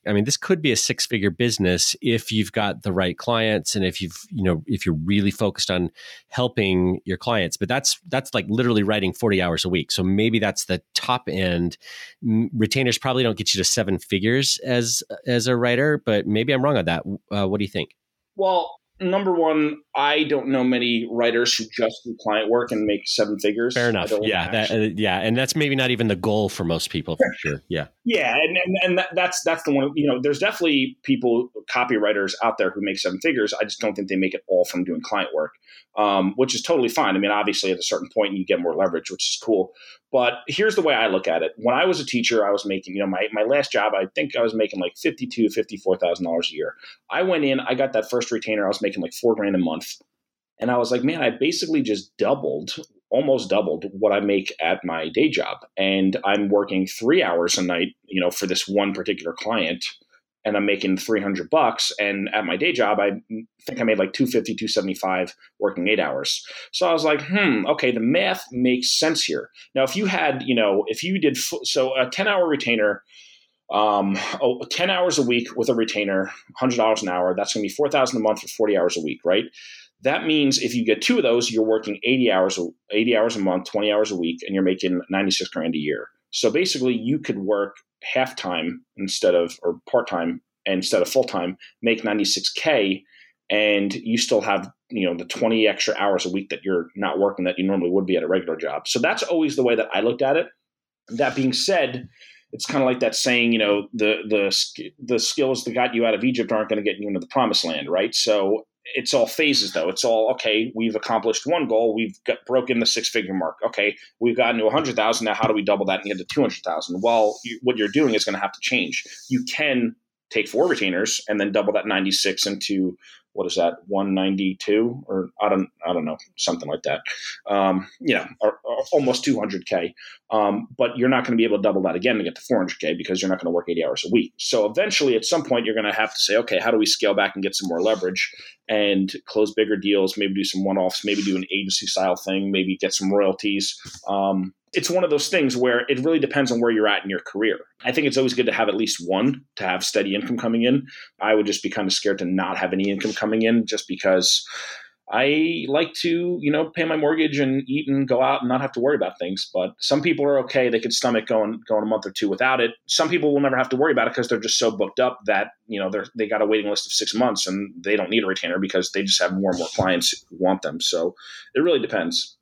I mean, this could be a six figure business if you've got the right clients and if you've, you know, if you're really focused on helping your clients. But that's, that's like literally writing 40 hours a week. So maybe that's the top end. Retainers probably don't get you to seven figures as, as a writer, but maybe I'm wrong on that. Uh, what do you think? Well, number one, I don't know many writers who just do client work and make seven figures. Fair enough. Yeah, that, uh, yeah, and that's maybe not even the goal for most people. For sure. Yeah. Yeah, and and, and that, that's that's the one. You know, there's definitely people, copywriters out there who make seven figures. I just don't think they make it all from doing client work, um, which is totally fine. I mean, obviously, at a certain point, you get more leverage, which is cool. But here's the way I look at it. When I was a teacher, I was making, you know, my, my last job, I think I was making like fifty-two, fifty-four thousand dollars a year. I went in, I got that first retainer, I was making like four grand a month. And I was like, man, I basically just doubled, almost doubled what I make at my day job. And I'm working three hours a night, you know, for this one particular client and I'm making 300 bucks. And at my day job, I think I made like 250, 275 working eight hours. So I was like, hmm, okay, the math makes sense here. Now, if you had, you know, if you did, so a 10 hour retainer, um, oh, 10 hours a week with a retainer, $100 an hour, that's going to be 4000 a month for 40 hours a week, right? That means if you get two of those, you're working 80 hours, 80 hours a month, 20 hours a week, and you're making 96 grand a year. So basically, you could work half time instead of, or part time instead of full time, make 96K, and you still have, you know, the 20 extra hours a week that you're not working that you normally would be at a regular job. So that's always the way that I looked at it. That being said, it's kind of like that saying, you know, the the the skills that got you out of Egypt aren't going to get you into the promised land, right? So it's all phases though. It's all okay. We've accomplished one goal. We've got broken the six figure mark. Okay, we've gotten to a hundred thousand. Now, how do we double that and get to two hundred thousand? Well, you, what you're doing is going to have to change. You can take four retainers and then double that ninety six into what is that 192 or I don't I don't know something like that. Um, you know, or, or almost 200k. Um, but you're not going to be able to double that again to get to 400k because you're not going to work 80 hours a week. So eventually, at some point, you're going to have to say, okay, how do we scale back and get some more leverage and close bigger deals? Maybe do some one offs. Maybe do an agency style thing. Maybe get some royalties. Um, it's one of those things where it really depends on where you're at in your career. I think it's always good to have at least one to have steady income coming in. I would just be kind of scared to not have any income coming in just because I like to, you know, pay my mortgage and eat and go out and not have to worry about things. But some people are okay; they could stomach going going a month or two without it. Some people will never have to worry about it because they're just so booked up that you know they're they got a waiting list of six months and they don't need a retainer because they just have more and more clients who want them. So it really depends.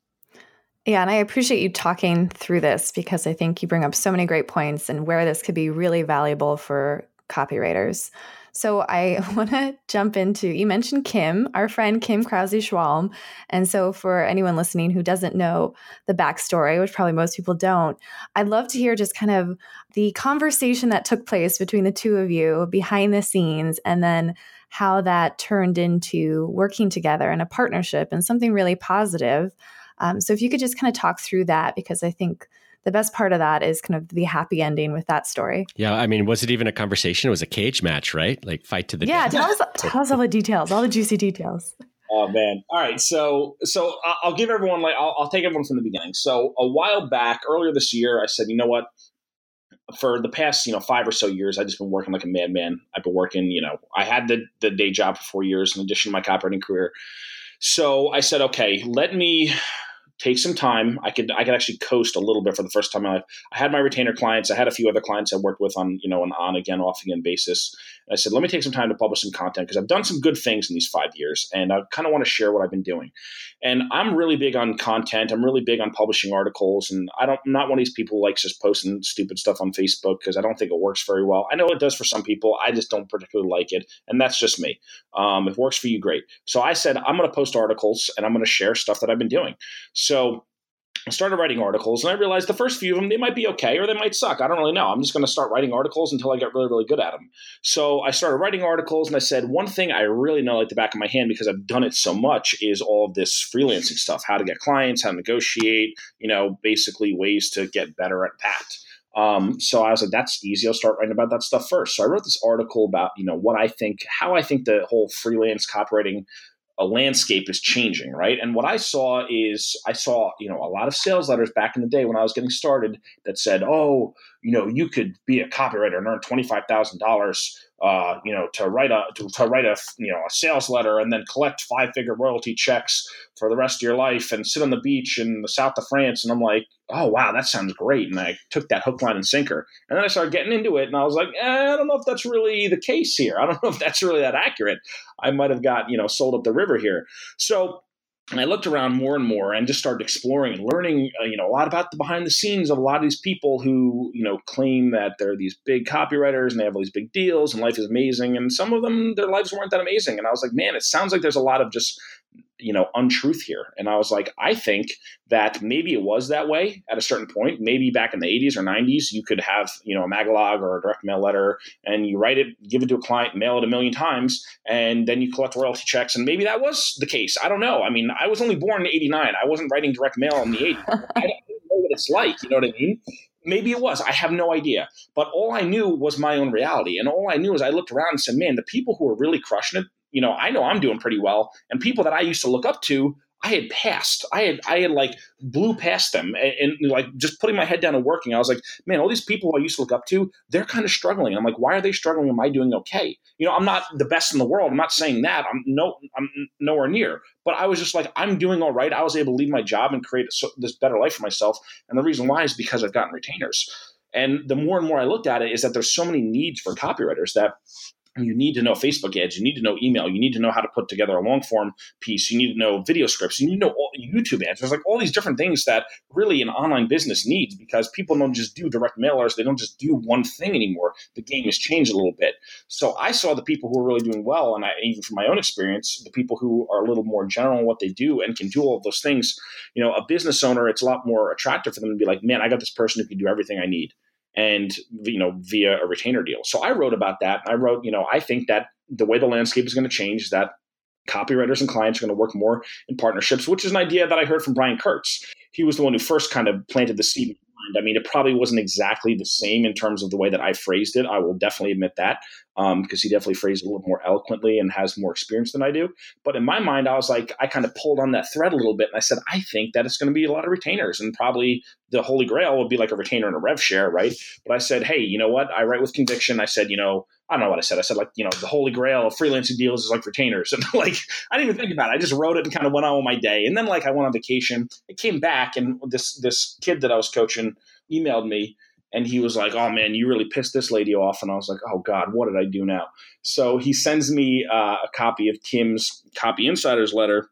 Yeah, and I appreciate you talking through this because I think you bring up so many great points and where this could be really valuable for copywriters. So I want to jump into you mentioned Kim, our friend Kim Krause Schwalm. And so for anyone listening who doesn't know the backstory, which probably most people don't, I'd love to hear just kind of the conversation that took place between the two of you behind the scenes and then how that turned into working together in a partnership and something really positive. Um, so if you could just kind of talk through that, because I think the best part of that is kind of the happy ending with that story. Yeah, I mean, was it even a conversation? It was a cage match, right? Like fight to the yeah. Death. Tell us, tell us all the details, all the juicy details. Oh man! All right, so so I'll give everyone like I'll, I'll take everyone from the beginning. So a while back, earlier this year, I said, you know what? For the past you know five or so years, I've just been working like a madman. I've been working. You know, I had the the day job for four years in addition to my copywriting career. So I said, okay, let me take some time. I could I could actually coast a little bit for the first time in my life. I had my retainer clients. I had a few other clients I worked with on you know an on again off again basis. I said, let me take some time to publish some content because I've done some good things in these five years, and I kind of want to share what I've been doing. And I'm really big on content. I'm really big on publishing articles, and I don't I'm not one of these people who likes just posting stupid stuff on Facebook because I don't think it works very well. I know it does for some people. I just don't particularly like it, and that's just me. Um, if it works for you, great. So I said I'm going to post articles and I'm going to share stuff that I've been doing. So I started writing articles and I realized the first few of them, they might be okay or they might suck. I don't really know. I'm just going to start writing articles until I get really, really good at them. So I started writing articles and I said, one thing I really know like the back of my hand because I've done it so much is all of this freelancing stuff, how to get clients, how to negotiate, you know, basically ways to get better at that. Um, so I was like, that's easy. I'll start writing about that stuff first. So I wrote this article about, you know, what I think, how I think the whole freelance copywriting a landscape is changing, right? And what I saw is I saw, you know, a lot of sales letters back in the day when I was getting started that said, "Oh, you know, you could be a copywriter and earn twenty five thousand dollars uh, you know, to write a to, to, write a you know a sales letter and then collect five figure royalty checks for the rest of your life and sit on the beach in the south of France. And I'm like, oh wow, that sounds great. And I took that hook, line, and sinker. And then I started getting into it, and I was like, eh, I don't know if that's really the case here. I don't know if that's really that accurate. I might have got you know sold up the river here. So and I looked around more and more and just started exploring and learning, uh, you know, a lot about the behind the scenes of a lot of these people who, you know, claim that they're these big copywriters and they have all these big deals and life is amazing. And some of them, their lives weren't that amazing. And I was like, man, it sounds like there's a lot of just you know untruth here. And i was like i think that maybe it was that way at a certain point. Maybe back in the 80s or 90s you could have you know a magalog or a direct mail letter and you write it give it to a client mail it a million times and then you collect royalty checks. And maybe that was the case. I don't know. I mean i was only born in 89 i wasn't writing direct mail in the 80s i don't know what it's like you know what i mean? Maybe it was. I have no idea. But all I knew was my own reality. And all I knew is I looked around and said, man, the people who are really crushing it, you know, I know I'm doing pretty well. And people that I used to look up to, I had passed. I had I had like blew past them and, and, like just putting my head down and working. I was like, man, all these people I used to look up to, they're kind of struggling. I'm like, why are they struggling? Am I doing okay? You know, I'm not the best in the world. I'm not saying that. I'm no, I'm nowhere near. But I was just like, I'm doing all right. I was able to leave my job and create a, this better life for myself. And the reason why is because I've gotten retainers. And the more and more I looked at it, is that there's so many needs for copywriters that you need to know Facebook ads, you need to know email, you need to know how to put together a long form piece, you need to know video scripts, you need to know all, YouTube ads. There's like all these different things that really an online business needs because people don't just do direct mailers, they don't just do one thing anymore. The game has changed a little bit. So I saw the people who are really doing well, and I, even from my own experience, the people who are a little more general in what they do and can do all those things. You know, a business owner, it's a lot more attractive for them to be like, man, I got this person who can do everything I need and you know via a retainer deal. So I wrote about that. I wrote, you know, I think that the way the landscape is going to change is that copywriters and clients are going to work more in partnerships, which is an idea that I heard from Brian Kurtz. He was the one who first kind of planted the seed in my mind. I mean, it probably wasn't exactly the same in terms of the way that I phrased it. I will definitely admit that because um, he definitely phrased it a little more eloquently and has more experience than I do. But in my mind, I was like, I kind of pulled on that thread a little bit and I said, I think that it's going to be a lot of retainers and probably the holy grail would be like a retainer and a rev share, right? But I said, hey, you know what? I write with conviction. I said, you know, I don't know what I said. I said like, you know, the holy grail of freelancing deals is like retainers. And like, I didn't even think about it. I just wrote it and kind of went on with my day. And then like I went on vacation. I came back and this this kid that I was coaching emailed me and he was like, "Oh man, you really pissed this lady off." And I was like, "Oh God, what did I do now?" So he sends me uh, a copy of Kim's Copy Insiders letter,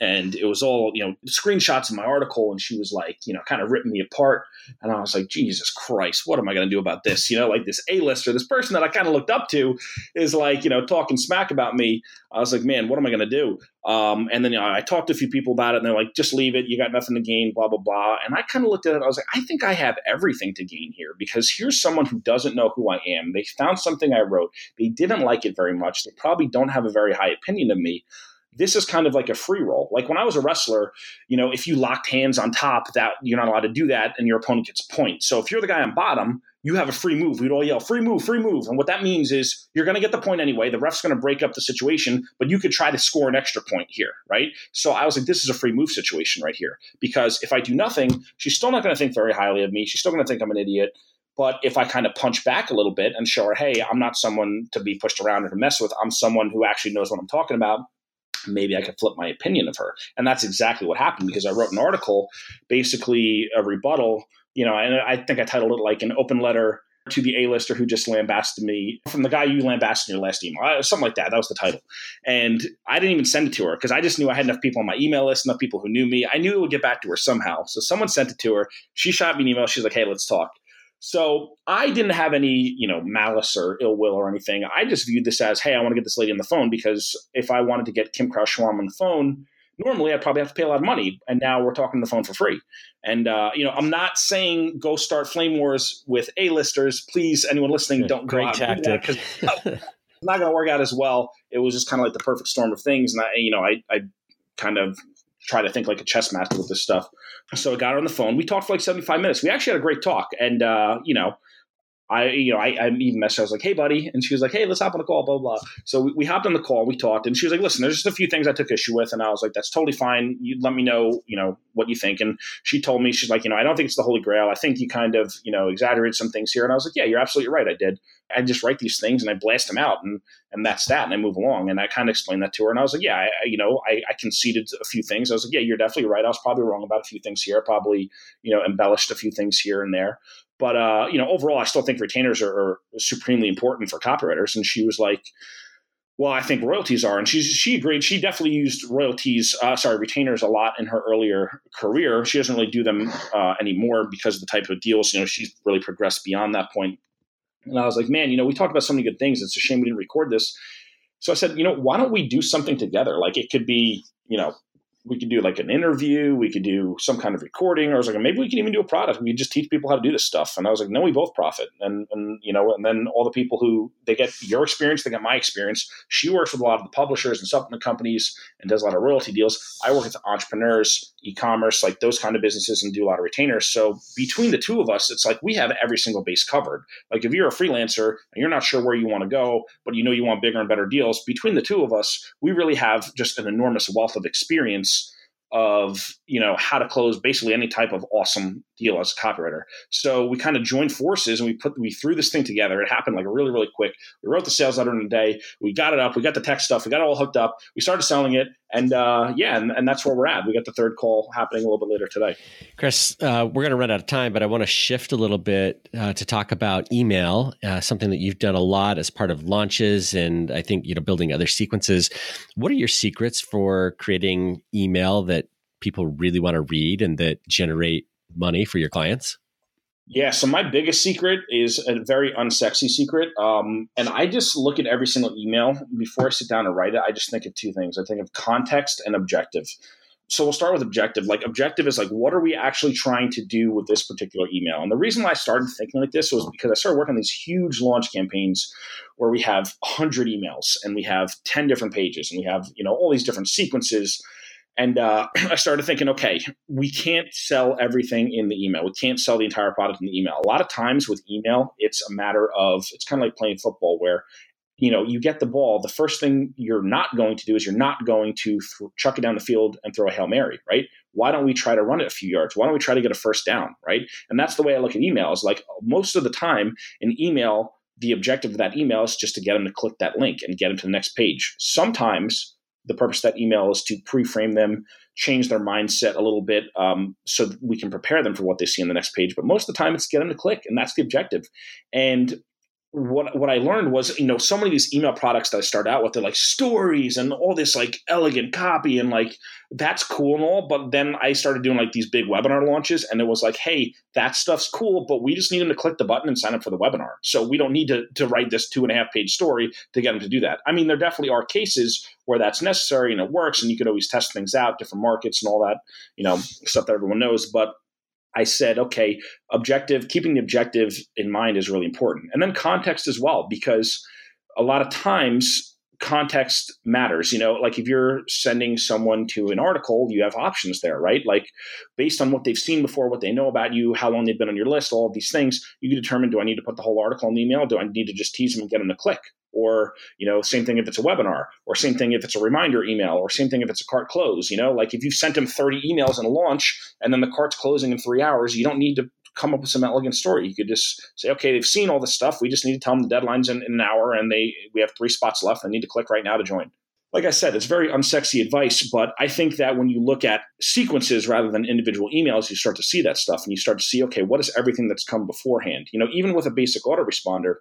and it was all you know screenshots of my article and she was like you know kind of ripping me apart and i was like jesus christ what am i going to do about this? You know like this a-lister this person that i kind of looked up to is like you know talking smack about me. I was like man what am i going to do? Um, and then you know, i talked to a few people about it and they're like just leave it. You got nothing to gain blah blah blah. And i kind of looked at it i was like i think i have everything to gain here because here's someone who doesn't know who i am. They found something i wrote. They didn't like it very much. They probably don't have a very high opinion of me this is kind of like a free roll. Like when I was a wrestler, you know, if you locked hands on top, that you're not allowed to do that, and your opponent gets a point. So if you're the guy on bottom, you have a free move. We'd all yell, free move, free move. And what that means is you're going to get the point anyway. The ref's going to break up the situation, but you could try to score an extra point here, right? So I was like, this is a free move situation right here. Because if I do nothing, she's still not going to think very highly of me. She's still going to think I'm an idiot. But if I kind of punch back a little bit and show her, hey, I'm not someone to be pushed around or to mess with, I'm someone who actually knows what I'm talking about, maybe I could flip my opinion of her. And that's exactly what happened because I wrote an article, basically a rebuttal, you know, and I think I titled it like an open letter to the A-lister who just lambasted me from the guy you lambasted in your last email, uh, something like that. That was the title. And I didn't even send it to her because I just knew I had enough people on my email list, enough people who knew me. I knew it would get back to her somehow. So someone sent it to her. She shot me an email. She's like, hey, let's talk. So I didn't have any, you know, malice or ill will or anything. I just viewed this as, hey, I want to get this lady on the phone because if I wanted to get Kim Krause Schwalm on the phone, normally I'd probably have to pay a lot of money. And now we're talking on the phone for free. And, uh, you know, I'm not saying go start flame wars with A-listers. Please, anyone listening, don't Great tactic. Do it's not going to work out as well. It was just kind of like the perfect storm of things. And I, you know, I, I kind of try to think like a chess master with this stuff. So I got her on the phone. We talked for like 75 minutes. We actually had a great talk. And, uh, you know, I, you know, I, I even messaged. I was like, "Hey, buddy," and she was like, "Hey, let's hop on a call." Blah blah. blah. So we, we hopped on the call. We talked, and she was like, "Listen, there's just a few things I took issue with," and I was like, "That's totally fine. You let me know, you know, what you think." And she told me, she's like, "You know, I don't think it's the holy grail. I think you kind of, you know, exaggerated some things here." And I was like, "Yeah, you're absolutely right. I did. I just write these things and I blast them out, and and that's that. And I move along." And I kind of explained that to her, and I was like, "Yeah, I, you know, I, I conceded a few things. I was like, yeah, you're definitely right. I was probably wrong about a few things here. Probably, you know, embellished a few things here and there." But uh, you know, overall, I still think retainers are, are, supremely important for copywriters. And she was like, "Well, I think royalties are." And she she agreed. She definitely used royalties, uh, sorry, retainers a lot in her earlier career. She doesn't really do them uh, anymore because of the type of deals. You know, she's really progressed beyond that point. And I was like, "Man, you know, we talked about so many good things. It's a shame we didn't record this." So I said, "You know, why don't we do something together? Like it could be, you know." We could do like an interview, we could do some kind of recording, or I was like, maybe we can even do a product. We could just teach people how to do this stuff. And I was like, no, we both profit. And and you know, and then all the people who they get your experience, they get my experience. She works with a lot of the publishers and supplement companies and does a lot of royalty deals. I work with entrepreneurs, e-commerce, like those kind of businesses and do a lot of retainers. So between the two of us, it's like we have every single base covered. Like if you're a freelancer and you're not sure where you want to go, but you know you want bigger and better deals, between the two of us, we really have just an enormous wealth of experience of you know how to close basically any type of awesome deal as a copywriter. So we kind of joined forces and we put we threw this thing together. It happened like really really quick. We wrote the sales letter in a day. We got it up. We got the tech stuff. We got it all hooked up. We started selling it, and uh, yeah, and, and that's where we're at. We got the third call happening a little bit later today. Chris, uh, we're going to run out of time, but I want to shift a little bit uh, to talk about email, uh, something that you've done a lot as part of launches, and I think you know building other sequences. What are your secrets for creating email that people really want to read and that generate money for your clients? Yeah, so my biggest secret is a very unsexy secret. Um, and I just look at every single email before I sit down and write it. I just think of two things I think of context and objective. So we'll start with objective. Like, objective is like, what are we actually trying to do with this particular email? And the reason why I started thinking like this was because I started working on these huge launch campaigns where we have 100 emails and we have 10 different pages and we have, you know, all these different sequences and uh, I started thinking, okay, we can't sell everything in the email. We can't sell the entire product in the email. A lot of times with email, it's a matter of, it's kind of like playing football where, you know, you get the ball. The first thing you're not going to do is you're not going to th- chuck it down the field and throw a Hail Mary, right? Why don't we try to run it a few yards? Why don't we try to get a first down, right? And that's the way I look at emails. Like most of the time, an email, the objective of that email is just to get them to click that link and get them to the next page. Sometimes the purpose of that email is to pre-frame them, change their mindset a little bit, um, so we can prepare them for what they see on the next page. But most of the time, it's get them to click, and that's the objective. And what what I learned was, you know, so many of these email products that I start out with, they're like stories and all this like elegant copy and like that's cool and all. But then I started doing like these big webinar launches, and it was like, hey, that stuff's cool, but we just need them to click the button and sign up for the webinar. So we don't need to to write this two and a half page story to get them to do that. I mean, there definitely are cases where that's necessary and it works, and you could always test things out, different markets and all that, you know, stuff that everyone knows. But I said, okay, objective, keeping the objective in mind is really important. And then context as well, because a lot of times context matters. You know, like if you're sending someone to an article, you have options there, right? Like based on what they've seen before, what they know about you, how long they've been on your list, all of these things, you can determine do I need to put the whole article in the email? Do I need to just tease them and get them to click? Or you know same thing if it's a webinar or same thing if it's a reminder email or same thing if it's a cart close you know? Like if you've sent them 30 emails in a launch and then the cart's closing in three hours you don't need to come up with some elegant story. You could just say okay they've seen all this stuff. We just need to tell them the deadline's in, in an hour and they we have three spots left. They need to click right now to join. Like I said, it's very unsexy advice, but I think that when you look at sequences rather than individual emails, you start to see that stuff and you start to see, okay, what is everything that's come beforehand? You know, even with a basic autoresponder,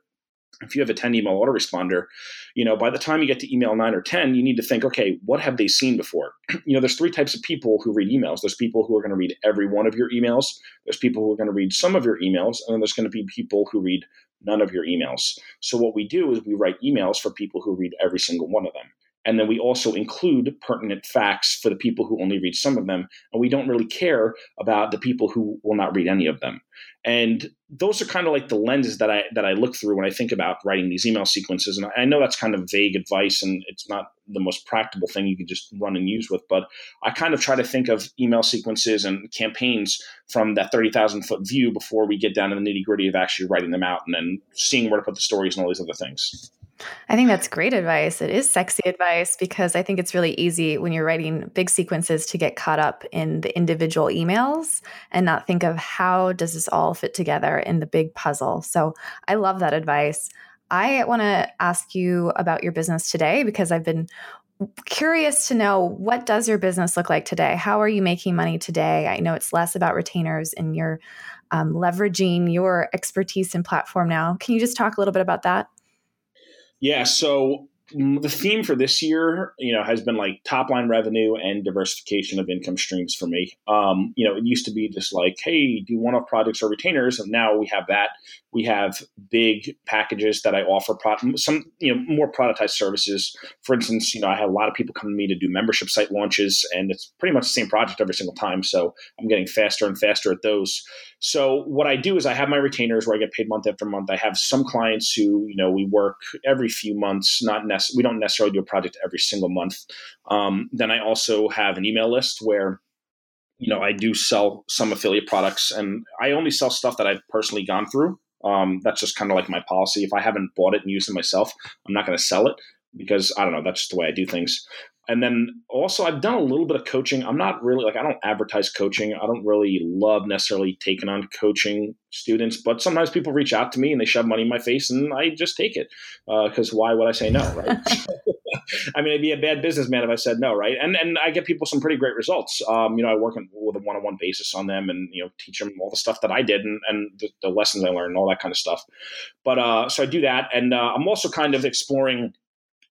if you have a 10 email autoresponder, you know, by the time you get to email nine or 10, you need to think, okay, what have they seen before? you know, there's three types of people who read emails. There's people who are going to read every one of your emails. There's people who are going to read some of your emails. And then there's going to be people who read none of your emails. So what we do is we write emails for people who read every single one of them. And then we also include pertinent facts for the people who only read some of them. And we don't really care about the people who will not read any of them. And those are kind of like the lenses that I that I look through when I think about writing these email sequences. And I know that's kind of vague advice and it's not the most practical thing you can just run and use with, but I kind of try to think of email sequences and campaigns from that 30,000 foot view before we get down to the nitty gritty of actually writing them out and then seeing where to put the stories and all these other things. I think that's great advice. It is sexy advice because I think it's really easy when you're writing big sequences to get caught up in the individual emails and not think of how does this all fit together in the big puzzle. So I love that advice. I want to ask you about your business today because I've been curious to know what does your business look like today? How are you making money today? I know it's less about retainers and you're um, leveraging your expertise and platform now. Can you just talk a little bit about that? Yeah. So the theme for this year, you know, has been like top line revenue and diversification of income streams for me. Um, you know, it used to be just like, hey, do one off projects or retainers, and now we have that. We have big packages that I offer, pro- some you know more productized services. For instance, you know, I have a lot of people come to me to do membership site launches, and it's pretty much the same project every single time. So I'm getting faster and faster at those. So what I do is I have my retainers where I get paid month after month. I have some clients who you know we work every few months, not nec- we don't necessarily do a project every single month. Um, then I also have an email list where you know I do sell some affiliate products, and I only sell stuff that I've personally gone through. Um, that's just kind of like my policy. If I haven't bought it and used it myself, I'm not going to sell it because I don't know. That's just the way I do things. And then also I've done a little bit of coaching. I'm not really like I don't advertise coaching. I don't really love necessarily taking on coaching students, but sometimes people reach out to me and they shove money in my face, and I just take it because uh, why would I say no, right? I mean, I'd be a bad businessman if I said no, right? And and I get people some pretty great results. Um, you know, I work with a one-on-one basis on them, and you know, teach them all the stuff that I did and, and the, the lessons I learned, and all that kind of stuff. But uh, so I do that, and uh, I'm also kind of exploring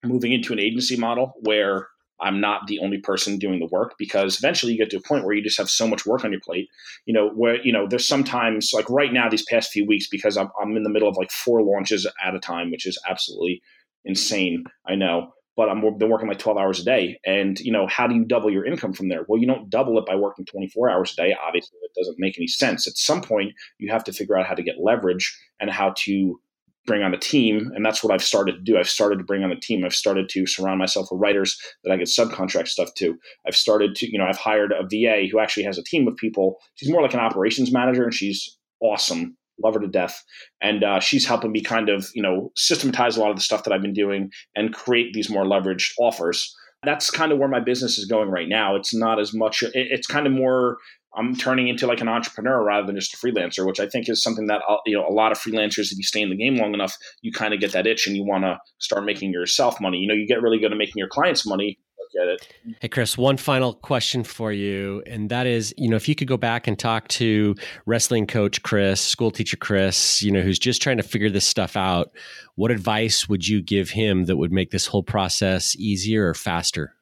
moving into an agency model where I'm not the only person doing the work because eventually you get to a point where you just have so much work on your plate. You know, where, you know, there's sometimes like right now, these past few weeks, because I'm, I'm in the middle of like four launches at a time, which is absolutely insane. I know. But I'm been working like 12 hours a day. And, you know, how do you double your income from there? Well, you don't double it by working 24 hours a day. Obviously, it doesn't make any sense. At some point, you have to figure out how to get leverage and how to bring on a team and that's what i've started to do. I've started to bring on a team. I've started to surround myself with writers that i get subcontract stuff to. I've started to you know i've hired a va who actually has a team of people. She's more like an operations manager and she's awesome. Love her to death. And uh, she's helping me kind of you know systematize a lot of the stuff that i've been doing and create these more leveraged offers. That's kind of where my business is going right now. It's not as much it's kind of more I'm turning into like an entrepreneur rather than just a freelancer, which I think is something that uh, you know a lot of freelancers, if you stay in the game long enough, you kind of get that itch and you want to start making yourself money. You know, you get really good at making your clients money. Get it. Hey, Chris, one final question for you. And that is, you know, if you could go back and talk to wrestling coach Chris, school teacher Chris, you know, who's just trying to figure this stuff out, what advice would you give him that would make this whole process easier or faster?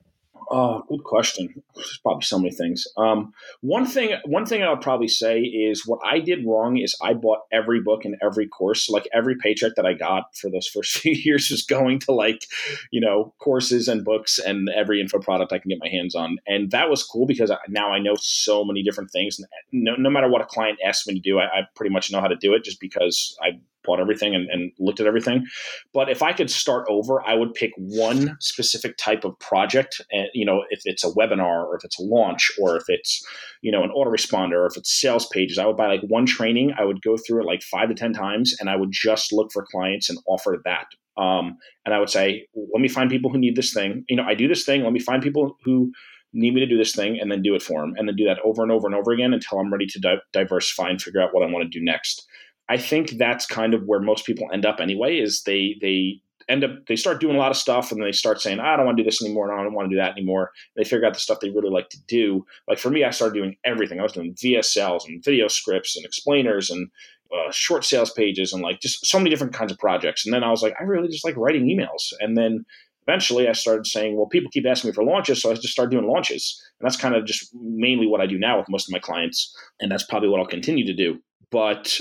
Oh, good question. There's probably so many things. Um, one thing, one thing I would probably say is what I did wrong is I bought every book and every course. Like every paycheck that I got for those first few years was going to like, you know, courses and books and every info product I can get my hands on. And that was cool because I, now I know so many different things. No, no matter what a client asks me to do, I, I pretty much know how to do it just because I bought everything and, and, looked at everything. But if I could start over, I would pick one specific type of project. And you know, if it's a webinar or if it's a launch or if it's you know an autoresponder or if it's sales pages, I would buy like one training. I would go through it like five to ten times, and I would just look for clients and offer that. Um, and I would say, let me find people who need this thing. You know, I do this thing. Let me find people who need me to do this thing and then do it for them and then do that over and over and over again until I'm ready to di- diversify and figure out what I want to do next. I think that's kind of where most people end up anyway. Is they they end up they start doing a lot of stuff and they start saying I don't want to do this anymore and I don't want to do that anymore. They figure out the stuff they really like to do. Like for me, I started doing everything. I was doing VSLs and video scripts and explainers and uh, short sales pages and like just so many different kinds of projects. And then I was like, I really just like writing emails. And then eventually I started saying, well, people keep asking me for launches, so I just started doing launches. And that's kind of just mainly what I do now with most of my clients. And that's probably what I'll continue to do. But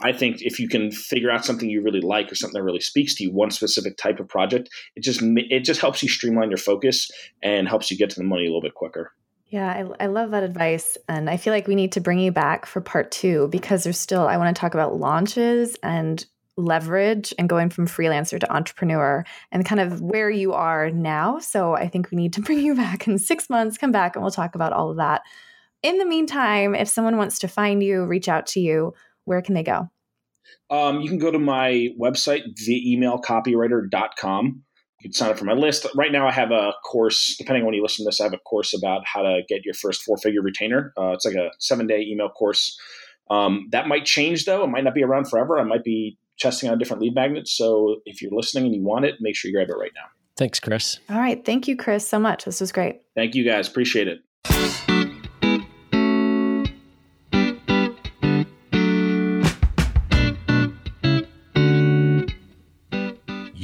I think if you can figure out something you really like or something that really speaks to you, one specific type of project, it just it just helps you streamline your focus and helps you get to the money a little bit quicker. Yeah, I, I love that advice. And I feel like we need to bring you back for part two because there's still, I want to talk about launches and leverage and going from freelancer to entrepreneur and kind of where you are now. So I think we need to bring you back in six months, come back and we'll talk about all of that. In the meantime, if someone wants to find you, reach out to you, where can they go? Um, you can go to my website, theemailcopywriter.com. You can sign up for my list. Right now, I have a course, depending on when you listen to this, I have a course about how to get your first four figure retainer. Uh, it's like a seven day email course. Um, that might change, though. It might not be around forever. I might be testing out different lead magnets. So if you're listening and you want it, make sure you grab it right now. Thanks, Chris. All right. Thank you, Chris, so much. This was great. Thank you, guys. Appreciate it.